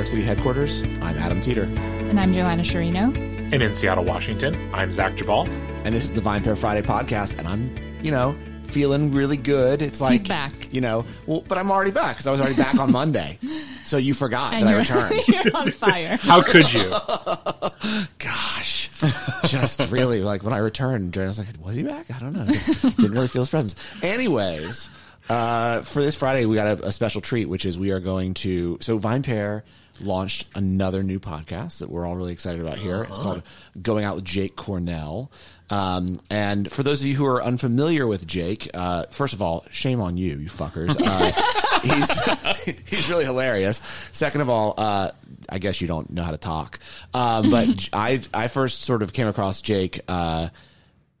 Vinepair's New York City headquarters, I'm Adam Teeter. And I'm Joanna Sciarrino. And in Seattle, Washington, I'm Zach Geballe. And this is the Vine Pair Friday podcast, and I'm, you know, feeling really good. It's like He's back. You know, well, but I'm already back because I was already back on Monday. So you forgot And that I returned. you're on fire. How could you? Gosh, just really like when I returned, Joanna was like, "Was he back? I don't know. Didn't really feel his presence." Anyways, uh, for this Friday, we got a, a special treat, which is we are going to. So VinePair launched another new podcast that we're all really excited about here. It's called Going Out with Jake Cornell. Um, and for those of you who are unfamiliar with Jake, uh, first of all, shame on you, you fuckers. Uh, he's he's really hilarious. Second of all, uh, I guess you don't know how to talk. Um, but I I first sort of came across Jake. Uh,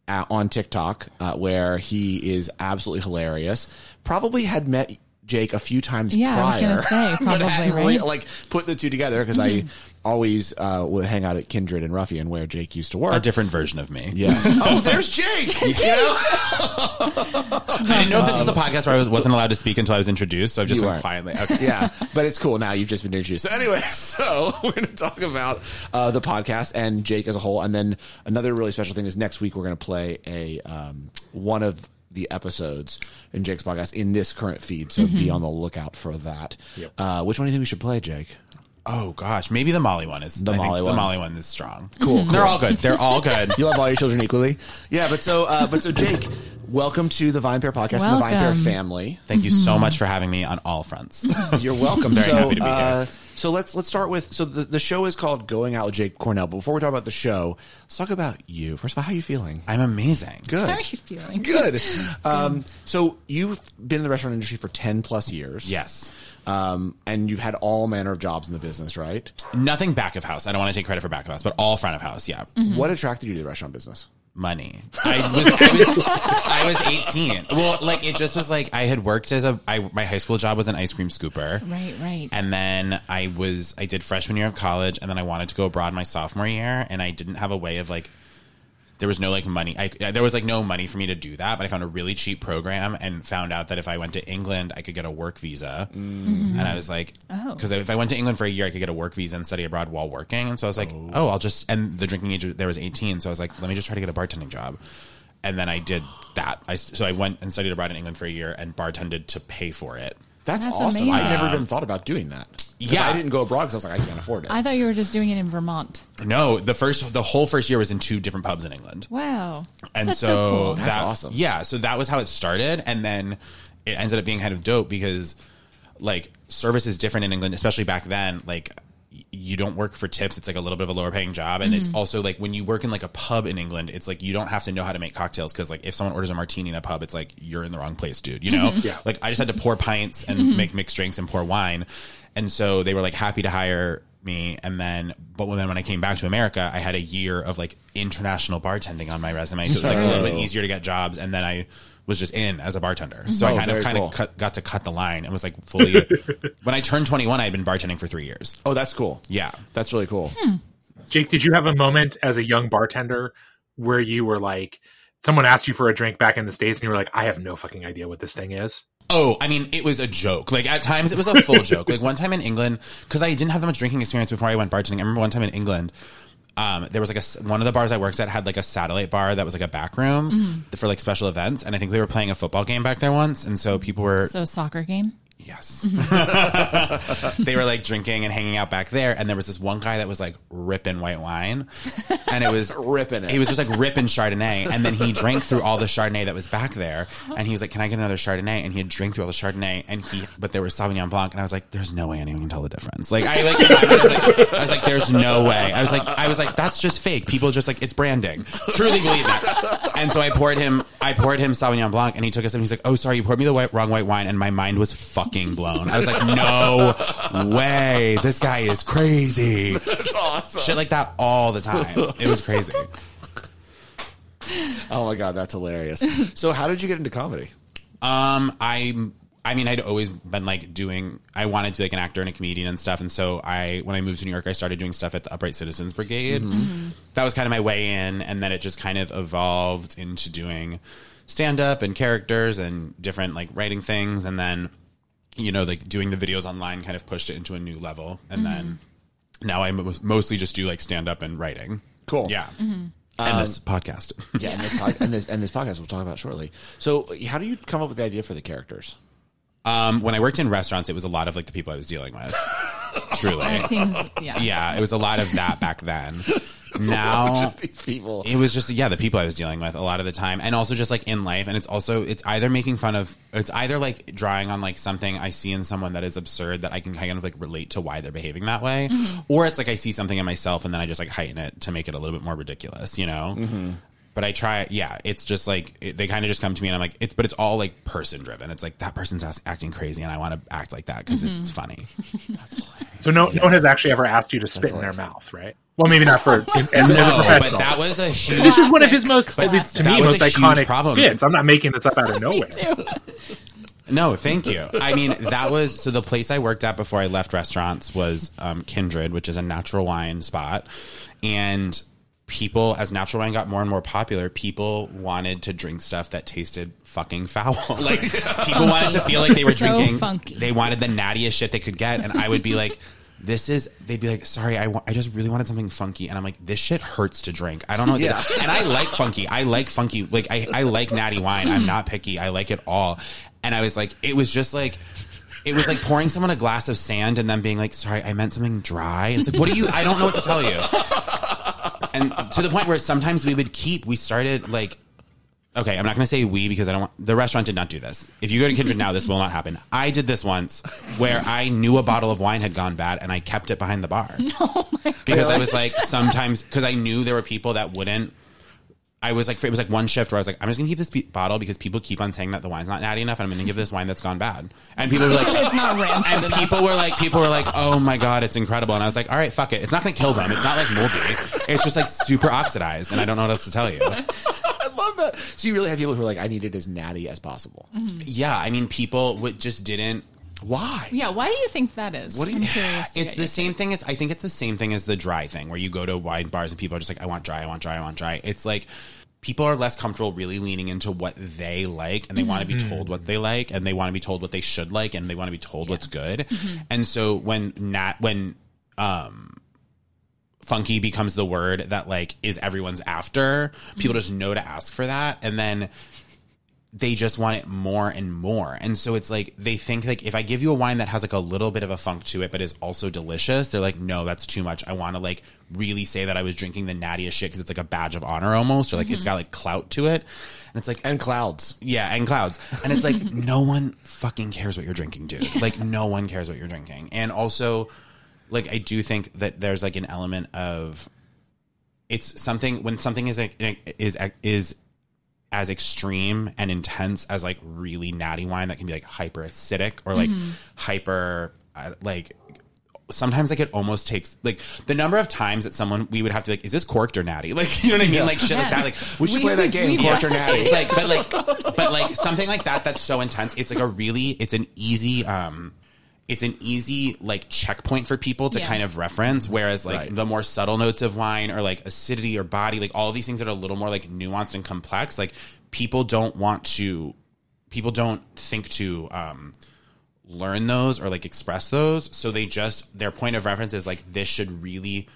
uh, on TikTok, uh, where he is absolutely hilarious. Probably had met Jake a few times Yeah, I was prior, gonna say, but hadn't really right? like put the two together because I always uh, would hang out at Kindred and Ruffian where Jake used to work. a different version of me. yeah. oh, there's Jake. You know? I didn't know if this was a podcast where I was, wasn't allowed to speak until I was introduced, so I've just been weren't. quietly. Okay. yeah, but it's cool now. You've just been introduced. So anyway, so we're going to talk about uh, the podcast and Jake as a whole, and then another really special thing is next week we're going to play a um, one of the episodes in Jake's podcast in this current feed. So be on the lookout for that. Yep. Uh, which one do you think we should play, Jake? Oh gosh, maybe the Molly one is The I think Molly one. The Molly one is strong. Cool, They're all good. They're all good. You love all your children equally. Yeah, but so uh, but so Jake, welcome to the Vine Pair podcast and the Vine Pair Welcome. family. Thank you so much for having me on all fronts. You're welcome. Very so, happy to be uh, here. so let's let's start with so the, the show is called Going Out with Jake Cornell. But before we talk about the show, let's talk about you. First of all, how are you feeling? I'm amazing. Good. How are you feeling? Good. Um, so you've been in the restaurant industry for ten plus years. Yes. Um, and you've had all manner of jobs in the business, right? Nothing back of house. I don't want to take credit for back of house, but all front of house. Yeah. What attracted you to the restaurant business? money. I was, I was I was 18. Well, like it just was like I had worked as a I, my high school job was an ice cream scooper. Right, right. And then I was I did freshman year of college and then I wanted to go abroad my sophomore year and I didn't have a way of like there was no like money. I there was like no money for me to do that, but I found a really cheap program and found out that if I went to England, I could get a work visa. Mm. And I was like, Oh. because if I went to England for a year, I could get a work visa and study abroad while working. And so I was like, oh. oh, I'll just and the drinking age there was 18, so I was like, let me just try to get a bartending job. And then I did that. I so I went and studied abroad in England for a year and bartended to pay for it. That's, That's awesome. I never even thought about doing that. 'Cause Yeah. I didn't go abroad because I was like, I can't afford it. I thought you were just doing it in Vermont. No, the first the whole first year was in two different pubs in England. Wow. and That's so, so cool. that, That's awesome. Yeah, so that was how it started, and then it ended up being kind of dope because like service is different in England, especially back then. Like y- you don't work for tips; it's like a little bit of a lower paying job, and Mm-hmm. it's also like when you work in like a pub in England, it's like you don't have to know how to make cocktails because like if someone orders a martini in a pub, it's like you're in the wrong place, dude. You know? Yeah. Like I just had to pour pints and Mm-hmm. make mixed drinks and pour wine, and so they were like happy to hire me and then but when then when I came back to America I had a year of like international bartending on my resume so it was like a little bit easier to get jobs and then I was just in as a bartender so mhm. I Oh, kind of kind cool. of cut, got to cut the line and was like fully when I turned 21 I had been bartending for 3 years oh, that's cool. yeah That's really cool. Hmm. Jake, did you have a moment as a young bartender where you were like, someone asked you for a drink back in the States and you were like, I have no fucking idea what this thing is? Oh, I mean, it was a joke. Like at times, it was a full joke. Like one time in England, because I didn't have that much drinking experience before I went bartending. I remember one time in England, um, there was like a one of the bars I worked at had like a satellite bar that was like a back room for like special events, and I think we were playing a football game back there once, and so people were So soccer game. Yes. they were like drinking and hanging out back there. And there was this one guy that was like ripping white wine. And it was Ripping it. He was just like ripping Chardonnay. And then he drank through all the Chardonnay that was back there. And he was like, Can I get another Chardonnay? And he had drank through all the Chardonnay. And he, but there was Sauvignon Blanc. And I was like, There's no way anyone can tell the difference. Like, I like, I was like, I was like, There's no way. I was like, I was like, That's just fake. People just like, it's branding. Truly believe that. And so I poured him, I poured him Sauvignon Blanc. And he took a sip and he's like, Oh, sorry, you poured me the white, wrong white wine. And my mind was fucking blown. I was like, No way. This guy is crazy. That's awesome. Shit like that all the time. It was crazy. Oh my god, that's hilarious. so, how did you get into comedy? Um, I, I mean, I'd always been like doing. I wanted to be like an actor and a comedian and stuff. And so I, when I moved to New York, I started doing stuff at the Upright Citizens Brigade. Mm-hmm. Mm-hmm. That was kind of my way in, and then it just kind of evolved into doing stand up and characters and different like writing things. And then you know, like doing the videos online kind of pushed it into a new level. And then mm-hmm. now I mostly just do like stand up and writing. Cool. Yeah. And this um, podcast. Yeah, And, this pod, and this and this podcast we'll talk about shortly. So, how do you come up with the idea for the characters? Um, when I worked in restaurants, it was a lot of like the people I was dealing with. Truly. It seems, yeah. Yeah, it was a lot of that back then. now just these people. it was just yeah the people i was dealing with a lot of the time and also just like in life and it's also it's either making fun of it's either like drawing on like something i see in someone that is absurd that i can kind of like relate to why they're behaving that way or it's like i see something in myself and then i just like heighten it to make it a little bit more ridiculous you know but i try yeah it's just like it, they kind of just come to me and i'm like it's but it's all like person driven it's like that person's ass- acting crazy and i want to act like that because it's funny So no, no one has actually ever asked you to spit in their mouth, right? Well, maybe not for as, as a no but professional. that was a huge this is one of his most, at least to That me, most iconic problem. bits. I'm not making this up out of nowhere. No, thank you. I mean, that was so the place I worked at before I left restaurants was um, Kindred, which is a natural wine spot. And people, as natural wine got more and more popular, people wanted to drink stuff that tasted fucking foul. like, people wanted to feel like they were So drinking, funky. they wanted the nattiest shit they could get. And I would be like, this is, they'd be like, sorry, I wa- I just really wanted something funky. And I'm like, this shit hurts to drink. I don't know what Yeah. to And I like funky. I like funky. Like, I, I like natty wine. I'm not picky. I like it all. And I was like, it was just like, it was like pouring someone a glass of sand and then being like, sorry, I meant something dry. And it's like, what do you, I don't know what to tell you. And to the point where sometimes we would keep, we started like, okay, I'm not going to say we because I don't want, the restaurant did not do this. If you go to Kindred now, this will not happen. I did this once where I knew a bottle of wine had gone bad and I kept it behind the bar. oh my Because I was like, sometimes, because I knew there were people that wouldn't. I was like, it was like one shift where I was like, I'm just gonna keep this be- bottle because people keep on saying that the wine's not natty enough, and I'm gonna give this wine that's gone bad. And people were like, It's not rancid and enough. people were like, people were like, oh my god, it's incredible. And I was like, all right, fuck it, it's not gonna kill them. It's not like moldy. It's just like super oxidized, and I don't know what else to tell you. I love that. So you really have people who are like, I need it as natty as possible. Yeah, I mean, people would just didn't. Why? Yeah, why do you think that is? What do you- I'm curious. to It's the same thing as I think it's the same thing as the dry thing where you go to wine bars and people are just like, I want dry, I want dry, I want dry. It's like people are less comfortable really leaning into what they like and they want to be mm-hmm. told what they like and they want to be told what they should like and they want to be told what's good. Mm-hmm. And so when nat when um funky becomes the word that like is everyone's after, people mm-hmm. just know to ask for that and then they just want it more and more. And so it's like they think like if I give you a wine that has like a little bit of a funk to it but is also delicious, they're like no, that's too much. I want to like really say that I was drinking the nattiest shit cuz it's like a badge of honor almost or like it's mm-hmm. got like clout to it. And it's like And clouds. yeah, and clouds. And it's like no one fucking cares what you're drinking, dude. Like no one cares what you're drinking. And also like I do think that there's like an element of it's something when something is like is is as extreme and intense as like really natty wine that can be like hyper acidic or like hyper uh, like sometimes like it almost takes like the number of times that someone we would have to be like is this corked or natty? Like you know what I mean? Like shit like that like We should We- play that we- game, we've or done- Natty. it's like but like but like something like that that's so intense it's like a really it's an easy um it's an easy like checkpoint for people to Yeah. kind of reference whereas like Right. the more subtle notes of wine or like acidity or body like all of these things that are a little more like nuanced and complex like people don't want to people don't think to um learn those or like express those so they just their point of reference is like this should really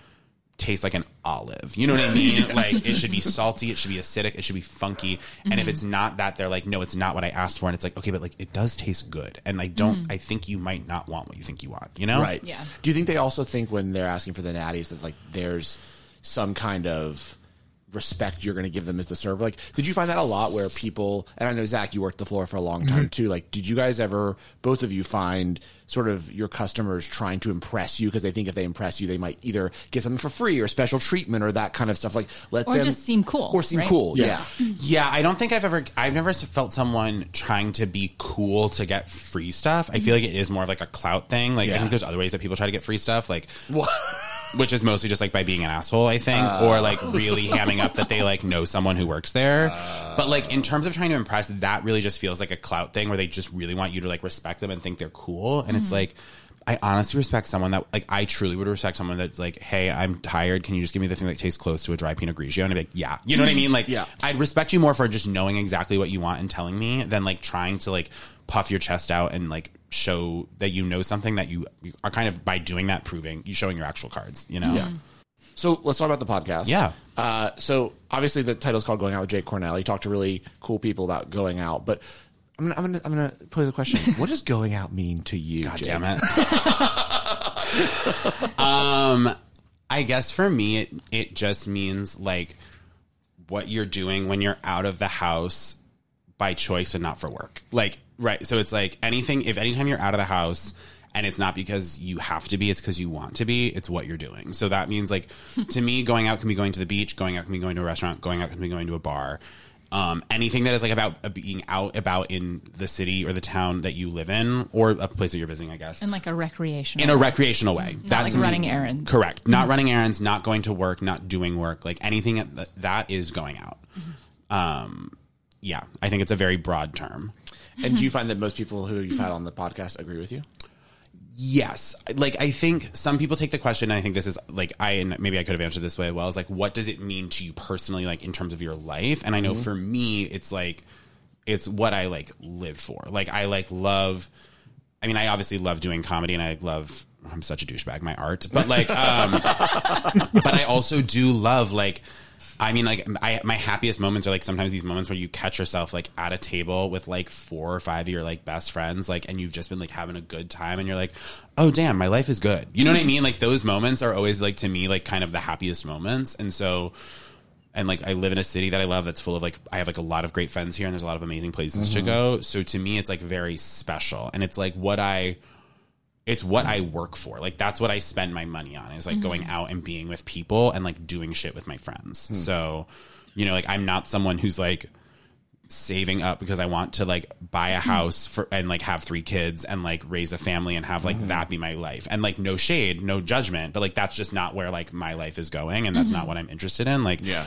taste like an olive. You know what I mean? Like it should be salty, it should be acidic, it should be funky. And if mm-hmm. it's not that, they're like, no, it's not what I asked for. And it's like, okay, but like it does taste good. And I don't, mm-hmm. I think you might not want what you think you want. You know? Right. Yeah. Do you think they also think when they're asking for the natties that like there's some kind of respect you're going to give them as the server? Like, did you find that a lot where people, and I know Zach, you worked the floor for a long time mm-hmm. too. Like, did you guys ever, both of you, find sort of your customers trying to impress you because they think if they impress you, they might either get something for free or special treatment or that kind of stuff? Like, let Or them just seem cool, or seem right? cool. Yeah. Yeah, mm-hmm. I don't think I've ever I've never felt someone trying to be cool to get free stuff. I feel mm-hmm. like it is more of like a clout thing. Like I think there's other ways that people try to get free stuff, like Well, which is mostly just like by being an asshole, I think, oh. or like really hamming up that they like know someone who works there. but like in terms of trying to impress, that really just feels like a clout thing where they just really want you to like respect them and think they're cool. And it's mm-hmm. like I honestly respect someone that like I truly would respect someone that's like, hey, I'm tired. Can you just give me the thing that tastes close to a dry Pinot Grigio? And I'd be like, yeah, you know what I mm-hmm. mean? Like, Yeah. I'd respect you more for just knowing exactly what you want and telling me than like trying to like puff your chest out and like show that you know something that you, you are kind of by doing that proving you showing your actual cards. You know? Yeah. So let's talk about the podcast. Yeah. Uh, so obviously the title's called "Going Out with Jake Cornell." You talk to really cool people about going out, but I'm gonna I'm gonna, I'm gonna pose the question: What does going out mean to you? God Jake? damn it. um, I guess for me, it it just means like what you're doing when you're out of the house by choice and not for work. Like, right. So it's like anything. If anytime you're out of the house. And it's not because you have to be, it's because you want to be. It's what you're doing. So that means, like, to me, going out can be going to the beach, going out can be going to a restaurant, going out can be going to a bar. Um, anything that is like about uh, being out about in the city or the town that you live in or a place that you're visiting, I guess in like a recreational in a recreational way. not like me. running errands. Correct. Not running errands, not going to work, not doing work. Like anything that, that is going out. Um, yeah, I think it's a very broad term. And do you find that most people who you've had on the podcast agree with you? Yes. Like I think some people take the question and I think this is like I and maybe I could have answered this way well is like what does it mean to you personally like in terms of your life? And I know for me it's like it's what I like live for. Like I like love I mean I obviously love doing comedy and I love I'm such a douchebag my art, but like um but I also do love like I mean, like I, my happiest moments are like sometimes these moments where you catch yourself like at a table with like four or five of your like best friends, like, and you've just been like having a good time, and you're like, oh damn, my life is good. You know what I mean? Like those moments are always like to me like kind of the happiest moments, and so. And like I live in a city that I love that's full of like I have like a lot of great friends here and there's a lot of amazing places to mm-hmm. go. So to me it's like very special. And it's like what I it's what I work for. Like that's what I spend my money on is like going mm-hmm. out and being with people and like doing shit with my friends. Hmm. So, you know, like I'm not someone who's like saving up because I want to like buy a hmm. house for and like have three kids and like raise a family and have like hmm. that be my life. And like no shade, no judgment, but like that's just not where like my life is going and that's not mm-hmm. what I'm interested in. Like Yeah.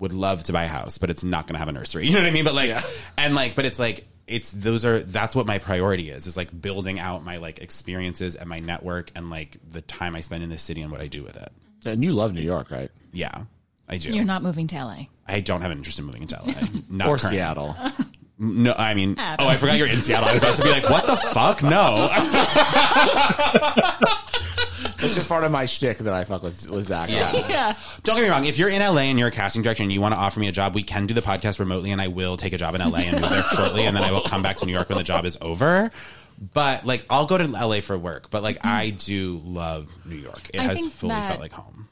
would love to buy a house, but it's not going to have a nursery. You know what I mean? But like, and like, but it's like, it's those are that's what my priority is is like building out my like experiences and my network and like the time I spend in this city and what I do with it. And you love New York, right? Yeah, I do. You're not moving to LA. I don't have an interest in moving to LA. Not Or currently. Seattle? No, I mean, Adam. oh, I forgot you're in Seattle. I was about to be like, what the fuck? No. It's just part of my shtick that I fuck with, with Zach. Yeah. on. Yeah. Don't get me wrong. If you're in LA and you're a casting director and you want to offer me a job, we can do the podcast remotely, and I will take a job in LA and move there shortly, and then I will come back to New York when the job is over. But like, I'll go to LA for work. But like, mm-hmm. I do love New York. It I has think fully that- felt like home.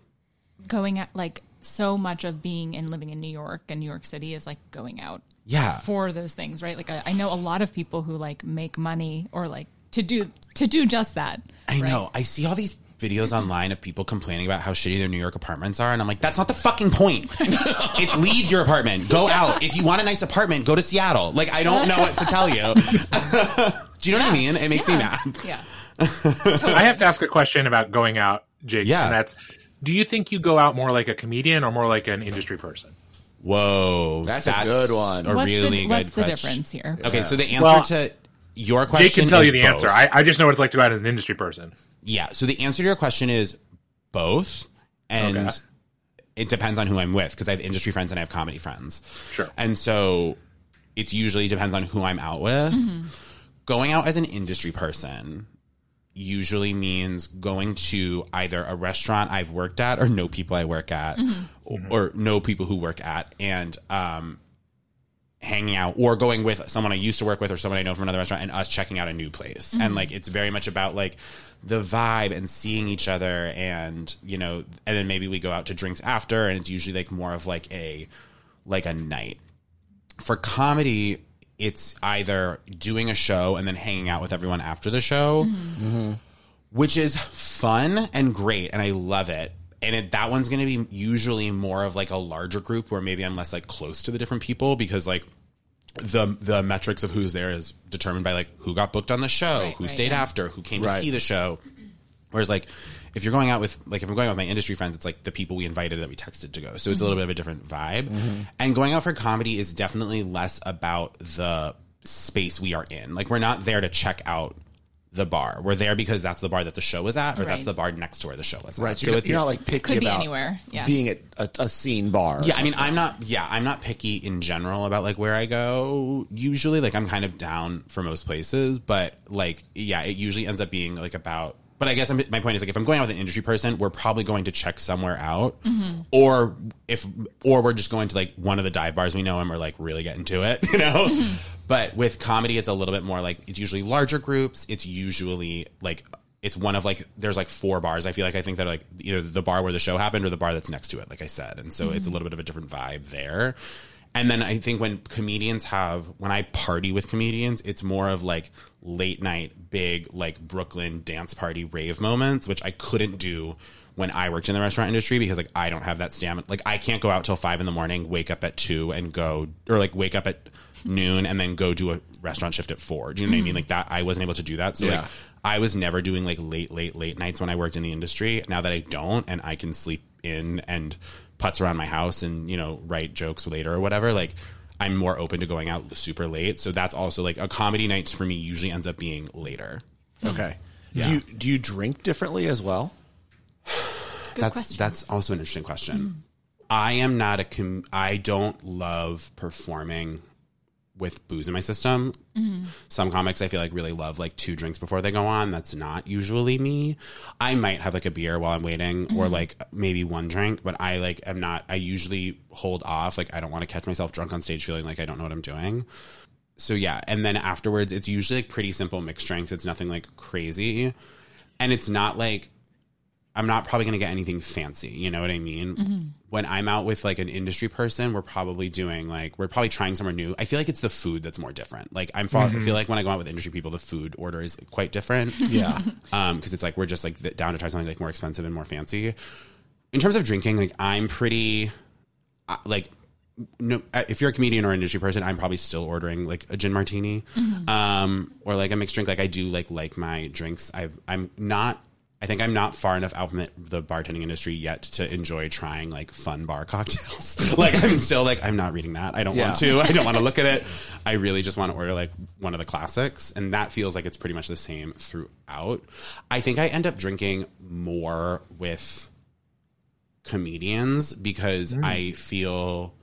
Going at like so much of being and living in New York and New York City is like going out Yeah. for those things, right? Like I, I know a lot of people who like make money or like to do to do just that. I right? know. I see all these videos online of people complaining about how shitty their New York apartments are, and I'm like, that's not the fucking point. it's leave your apartment, go out. If you want a nice apartment, go to Seattle. Like, I don't know what to tell you. Do you know what I mean? It makes me mad. Yeah. I have to ask a question about going out, Jake. Yeah. And that's do you think you go out more like a comedian or more like an industry person? Whoa, That's a good one. A what's really the, good what's the difference here? Okay, so the answer Well, to your question, Jake can tell is you the answer. I, I just know what it's like to go out as an industry person. Yeah. So the answer to your question is both, and Okay. it depends on who I'm with because I have industry friends and I have comedy friends. Sure. And so it usually depends on who I'm out with. Going out as an industry person usually means going to either a restaurant I've worked at or know people I work at or, or know people who work at and um hanging out or going with someone I used to work with or someone I know from another restaurant and us checking out a new place. And mm-hmm. like it's very much about like the vibe and seeing each other and you know and then maybe we go out to drinks after and it's usually like more of like a like a night. For comedy it's either doing a show and then hanging out with everyone after the show mm-hmm. Mm-hmm. which is fun and great and I love it. And it, that one's going to be usually more of like a larger group where maybe I'm less like close to the different people because like the the metrics of who's there is determined by like who got booked on the show, Right, who right, stayed yeah. after, who came Right. to see the show. Whereas like if you're going out with like if I'm going out with my industry friends, it's like the people we invited that we texted to go. So it's a little mm-hmm. bit of a different vibe. Mm-hmm. And going out for comedy is definitely less about the space we are in. Like we're not there to check out the bar. We're there because that's the bar that the show was at, or Right. that's the bar next to where the show was. Right. So, So you're, it's you're not like picky Could be about anywhere, yeah. being at a, a scene bar. Yeah, I mean. I'm not. Yeah, I'm not picky in general about like where I go. Usually, like I'm kind of down for most places, but like, yeah, it usually ends up being like about. But I guess I'm, my point is like if I'm going out with an industry person, we're probably going to check somewhere out, mm-hmm. or if or we're just going to like one of the dive bars we know and we're like really getting to it, you know. Mm-hmm. But with comedy, it's a little bit more like it's usually larger groups. It's usually like it's one of like there's like four bars. I feel like I think that are like either the bar where the show happened or the bar that's next to it, like I said, and so mm-hmm. it's a little bit of a different vibe there. And then I think when comedians have when I party with comedians, it's more of like late night, big like Brooklyn dance party rave moments, which I couldn't do when I worked in the restaurant industry because like I don't have that stamina. Like I can't go out till five in the morning, wake up at two, and go or like wake up at noon and then go do a restaurant shift at four. Do you know what I mean? Mm-hmm. Like that, I wasn't able to do that. So Yeah. like I was never doing like late, late, late nights when I worked in the industry. Now that I don't, and I can sleep in and putz around my house and you know write jokes later or whatever, like. I'm more open to going out super late, so that's also like a comedy night for me. Usually ends up being later. Hmm. Okay. Do you do you drink differently as well? Good that's question. that's also an interesting question. I am not a com- I don't love performing with booze in my system. Mm-hmm. Some comics I feel like really love like two drinks before they go on. That's not usually me. I might have like a beer while I'm waiting or mm-hmm. like maybe one drink, but I like am not I usually hold off. Like I don't want to catch myself drunk on stage feeling like I don't know what I'm doing. So yeah, and then afterwards it's usually like pretty simple mixed drinks. It's nothing like crazy. And it's not like I'm not probably going to get anything fancy. You know what I mean? Mm-hmm. When I'm out with like an industry person, we're probably doing like we're probably trying somewhere new. I feel like it's the food that's more different. Like I'm fa- I feel like when I go out with industry people, the food order is quite different. Yeah. Um, because it's like we're just like down to try something like more expensive and more fancy. In terms of drinking, like I'm pretty uh, like no uh, if you're a comedian or industry person i'm probably still ordering like a gin martini um or like a mixed drink like i do like like my drinks i've i'm not i think i'm not far enough out from the bartending industry yet to enjoy trying like fun bar cocktails. Like i'm still like i'm not reading that. I don't want to. I don't want to look at it. I really just want to order like one of the classics and that feels like it's pretty much the same throughout. I think i end up drinking more with comedians because mm. I feel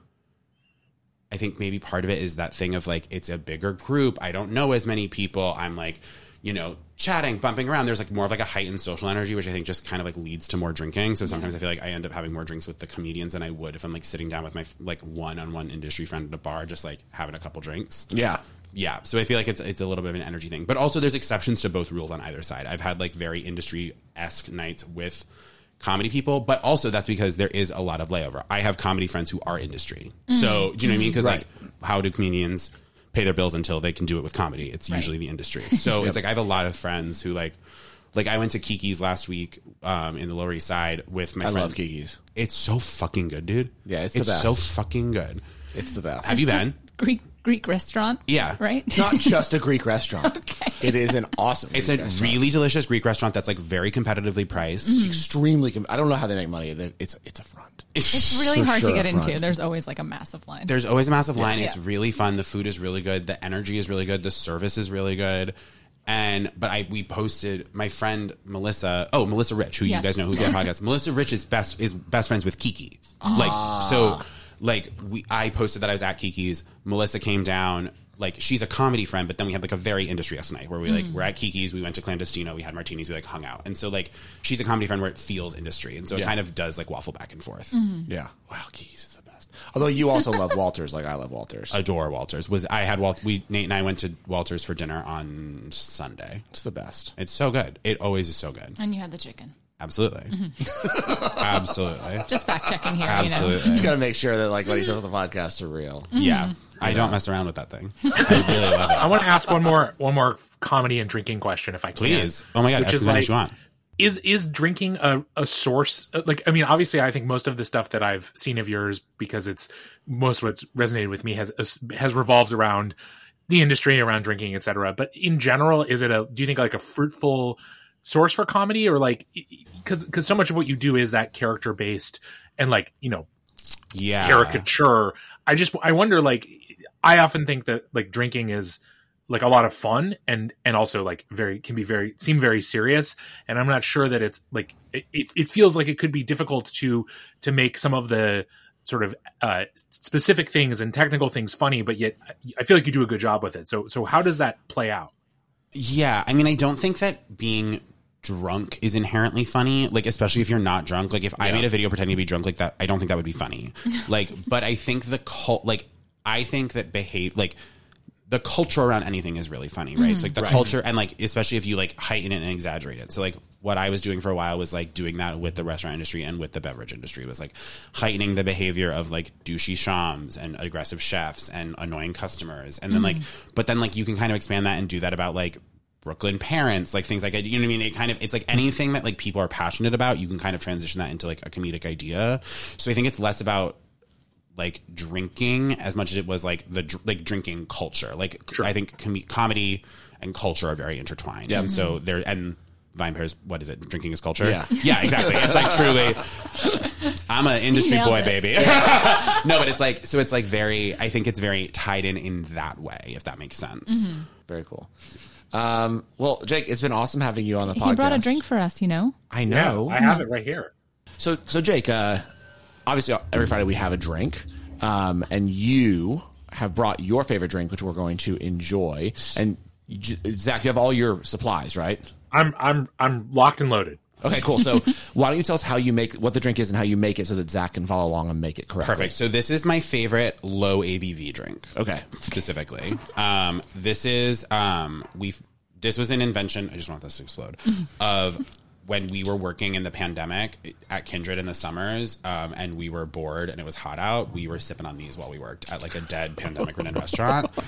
I think maybe part of it is that thing of like it's a bigger group. I don't know as many people. I'm like, you know, chatting, bumping around. There's like more of like a heightened social energy, which I think just kind of like leads to more drinking. So sometimes I feel like I end up having more drinks with the comedians than I would if I'm like sitting down with my like one-on-one industry friend at a bar, just like having a couple drinks. Yeah. yeah. So i feel like it's it's a little bit of an energy thing. But also there's exceptions to both rules on either side. I've had like very industry-esque nights with comedy people but also that's because there is a lot of layover. I have comedy friends who are industry. Mm-hmm. So do you know what i mean? Because like how do comedians pay their bills until they can do it with comedy it's usually the industry so it's like i have a lot of friends who like like i went to kiki's last week um, in the lower east side with my friend. I friend love Kiki's. it's so fucking good dude Yeah, it's the it's best. so fucking good It's the best. have you been Greek Greek restaurant. Yeah. Right. It's not just a Greek restaurant. It is an awesome. It's Greek a restaurant. really delicious Greek restaurant that's like very competitively priced. extremely. Com- I don't know how they make money. They- It's it's a front. It's really For hard sure to get a into. front. There's always like a massive line. There's always a massive line. Yeah. It's really fun. The food is really good. The energy is really good. The service is really good. And but I we posted my friend Melissa. Oh, Melissa Rich, who Yes. you guys know who's got podcast. Melissa Rich is best is best friends with Kiki. Like so, ah. Like we I posted that I was at Kiki's. Melissa came down. Like she's a comedy friend, but then we had like a very industry esque night where we like mm. we're at Kiki's. We went to Clandestino. We had martinis. We like hung out. And so like she's a comedy friend where it feels industry, and so it kind of does like waffle back and forth. Mm-hmm. Yeah. Wow, Kiki's is the best. Although you also love Walters, like I love Walters. adore Walters. Was I had Walt? We Nate and I went to Walters for dinner on Sunday. It's the best. It's so good. It always is so good. and you had the chicken. Absolutely, absolutely, Just fact checking here. You know. absolutely. Just gotta make sure that like what he says on the podcast are real. Yeah, I don't mess around with that thing. I really love I want to ask one more one more comedy and drinking question, if I can. Please. Oh my god, Which ask is like- you want. is is drinking a, a source uh, like i mean obviously i think most of the stuff that i've seen of yours because it's most of what's resonated with me has has revolved around the industry around drinking etc but in general is it a do you think like a fruitful source for comedy or like because because so much of what you do is that character based and like you know Yeah, caricature. I just i wonder like i often think that like drinking is like a lot of fun and and also like very can be very seem very serious. And i'm not sure that it's like it, it it feels like it could be difficult to to make some of the sort of uh specific things and technical things funny but yet i feel like you do a good job with it. So so how does that play out? Yeah, I mean, I don't think that being drunk is inherently funny. Like, especially if you're not drunk. Like, if I made a video pretending to be drunk like that, I don't think that would be funny. like, but I think the cult, like, I think that behave like the culture around anything is really funny, right? It's like the mm-hmm. culture and like especially if you like heighten it and exaggerate it. So like what I was doing for a while was like doing that with the restaurant industry and with the beverage industry was like heightening the behavior of like douchey somms and aggressive chefs and annoying customers. And then like mm-hmm. but then like you can kind of expand that and do that about like Brooklyn parents, like things like you know what I mean. It kind of it's like anything that like people are passionate about. You can kind of transition that into like a comedic idea. So I think it's less about like drinking as much as it was like the like drinking culture. Like I think com- comedy and culture are very intertwined. Yeah. And so there and Vine pairs. What is it? Drinking is culture. Yeah. Yeah. Exactly. It's like truly. I'm an industry boy, it. baby. no, but it's like so. It's like very. I think it's very tied in in that way. If that makes sense. Mm-hmm. Very cool. Um, well, Jake, it's been awesome having you on the podcast. He brought a drink for us, you know. I know. i have it right here So, so Jake, uh, obviously every Friday we have a drink, um, and you have brought your favorite drink, which we're going to enjoy. And Zach, you have all your supplies, right? i'm i'm i'm locked and loaded Okay, cool. So, why don't you tell us how you make what the drink is and how you make it, so that Zach can follow along and make it correctly? Perfect. So this is my favorite low ABV drink. Okay. specifically. Um, this is um, we. This was an invention. I just want this to explode. of when we were working in the pandemic at Kindred in the summers, um, and we were bored and it was hot out. We were sipping on these while we worked at like a dead pandemic ridden restaurant.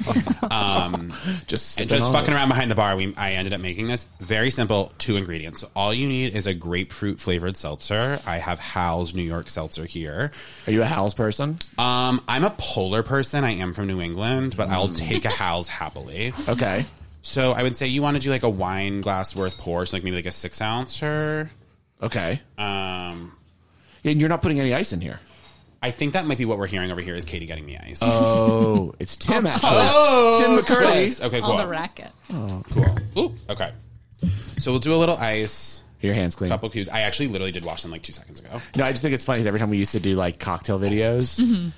Um, Just and just fucking around behind the bar. We I ended up making this very simple. Two ingredients. So all you need is a grapefruit flavored seltzer. I have Hal's New York seltzer here. Are you a Hal's person? Um, I'm a polar person. I am from New England, but I'll take a Hal's happily. Okay. So I would say you want to do like a wine glass worth pour, so like maybe like a six ouncer. Okay. Um, and you're not putting any ice in here. I think that might be what we're hearing over here is Katie getting the ice. Oh, it's Tim actually. Tim McCurdy. Yes. Okay, On cool. the racket. Cool. Ooh, okay. So we'll do a little ice, Your hands clean. couple cues. I actually literally did wash them like two seconds ago. No, I just think it's funny 'cause every time we used to do like cocktail videos,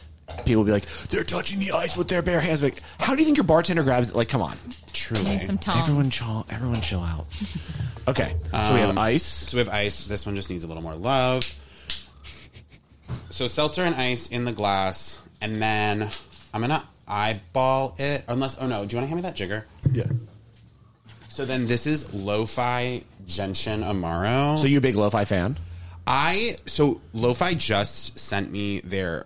people would be like, "They're touching the ice with their bare hands." Like, how do you think your bartender grabs it? Like, come on, Truly. Need some tongs. everyone chill, everyone chill out. Okay, so we have um, ice. So we have ice. This one just needs a little more love. So seltzer and ice in the glass, and then I'm gonna eyeball it. Unless, oh no, do you want to hand me that jigger? Yeah. So then this is lo-fi gentian amaro. So you a big lo-fi fan? I so lo-fi just sent me their ver-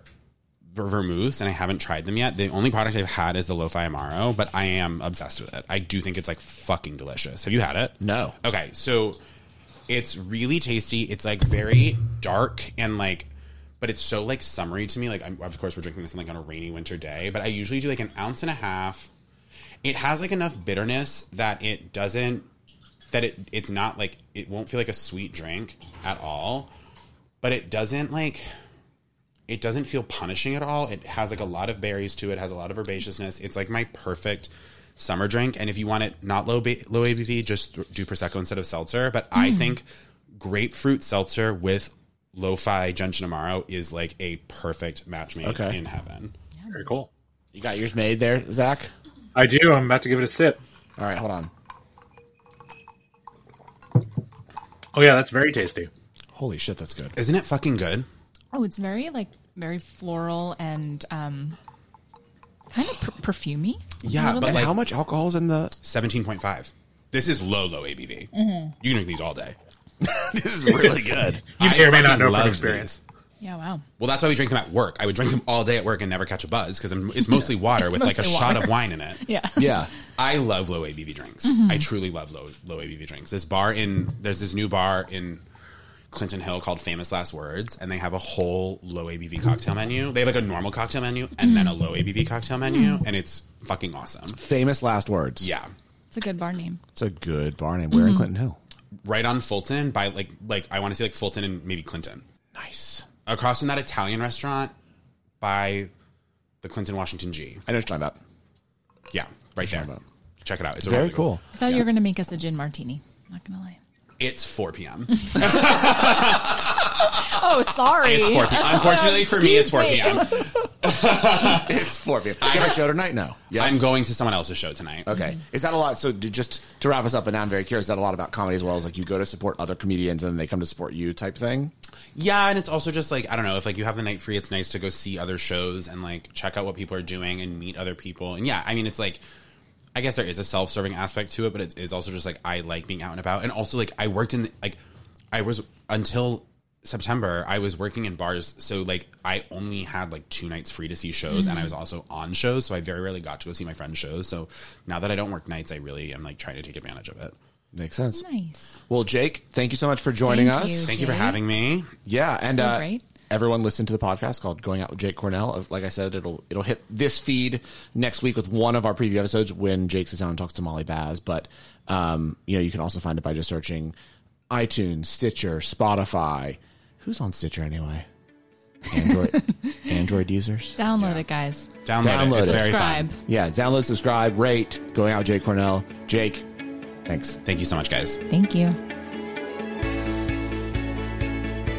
vermouths, and I haven't tried them yet. The only product I've had is the lo-fi amaro, but I am obsessed with it. I do think it's like fucking delicious. Have you had it? No. Okay, so it's really tasty. It's like very dark and like, but it's so like summery to me. Like, I'm, of course, we're drinking this on, like on a rainy winter day, but I usually do like an ounce and a half. It has like enough bitterness that it doesn't, that it it's not like it won't feel like a sweet drink at all, but it doesn't like. It doesn't feel punishing at all. It has like a lot of berries to it. Has a lot of herbaceousness. It's like my perfect summer drink. And if you want it not low ba- low ABV, just th- do prosecco instead of seltzer. But I mm-hmm. think grapefruit seltzer with lo-fi gentian amaro is like a perfect match made Okay. in heaven. very cool You got yours made there, Zach. i do i'm about to give it a sip All right, hold on. oh yeah that's very tasty Holy shit, that's good. Isn't it fucking good? Oh, it's very like very floral and um kind of per- perfumey. Yeah, but like How much alcohol is in the? seventeen point five. This is low low ABV. You can drink these all day. this is really good. you may or may not fucking know from love experience yeah, wow. Well, that's why we drink them at work. I would drink them all day at work and never catch a buzz because it's mostly water with like a mostly shot water. of wine in it. Yeah. Yeah. I love low ABV drinks. I truly love low low ABV drinks. This bar in there's this new bar in Clinton Hill called Famous Last Words, and they have a whole low ABV cocktail menu. They have like a normal cocktail menu and then a low ABV cocktail menu, hmm. and it's fucking awesome. Famous last words. Yeah, It's a good bar name. It's a good bar name. Where in mm-hmm. Clinton Hill? right on Fulton by like like I want to say like Fulton and maybe Clinton. Nice. Across from that Italian restaurant by the Clinton Washington G. I know what you're talking about. Yeah, right there. check it out. It's a Very really good- cool. I thought you were going to make us a gin martini. Not going to lie. It's 4 p.m. Oh, sorry. It's 4 p.m. Unfortunately for me, it's 4 p.m. It's 4 p.m. Do you have a show tonight? No. Yes. I'm going to someone else's show tonight. Okay. Is that a lot? So to just to wrap us up, and now I'm very curious, is that a lot about comedy as well as like you go to support other comedians and then they come to support you type thing? Yeah, and it's also just like I don't know if like you have the night free, it's nice to go see other shows and like check out what people are doing and meet other people. And yeah, I mean it's like I guess there is a self serving aspect to it, but it is also just like I like being out and about. And also like I worked in like I was until September I was working in bars, so like I only had like two nights free to see shows, and I was also on shows, so I very rarely got to go see my friends' shows. So now that I don't work nights, I really am like trying to take advantage of it. Makes sense. Nice. Well, Jake, thank you so much for joining Thank us. you. Thank you for having me. Yeah, and So uh, great. Everyone listen to the podcast called "Going Out with Jake Cornell." Like I said, it'll it'll hit this feed next week with one of our preview episodes when Jake sits down and talks to Molly Baz. But um, you know, you can also find it by just searching iTunes, Stitcher, Spotify. Who's on Stitcher anyway? Android Android users. Download it, guys. Download, Download it. It. Subscribe. Yeah, download, subscribe, rate. Going Out with Jake Cornell. Jake, thanks. Thank you so much, guys. Thank you.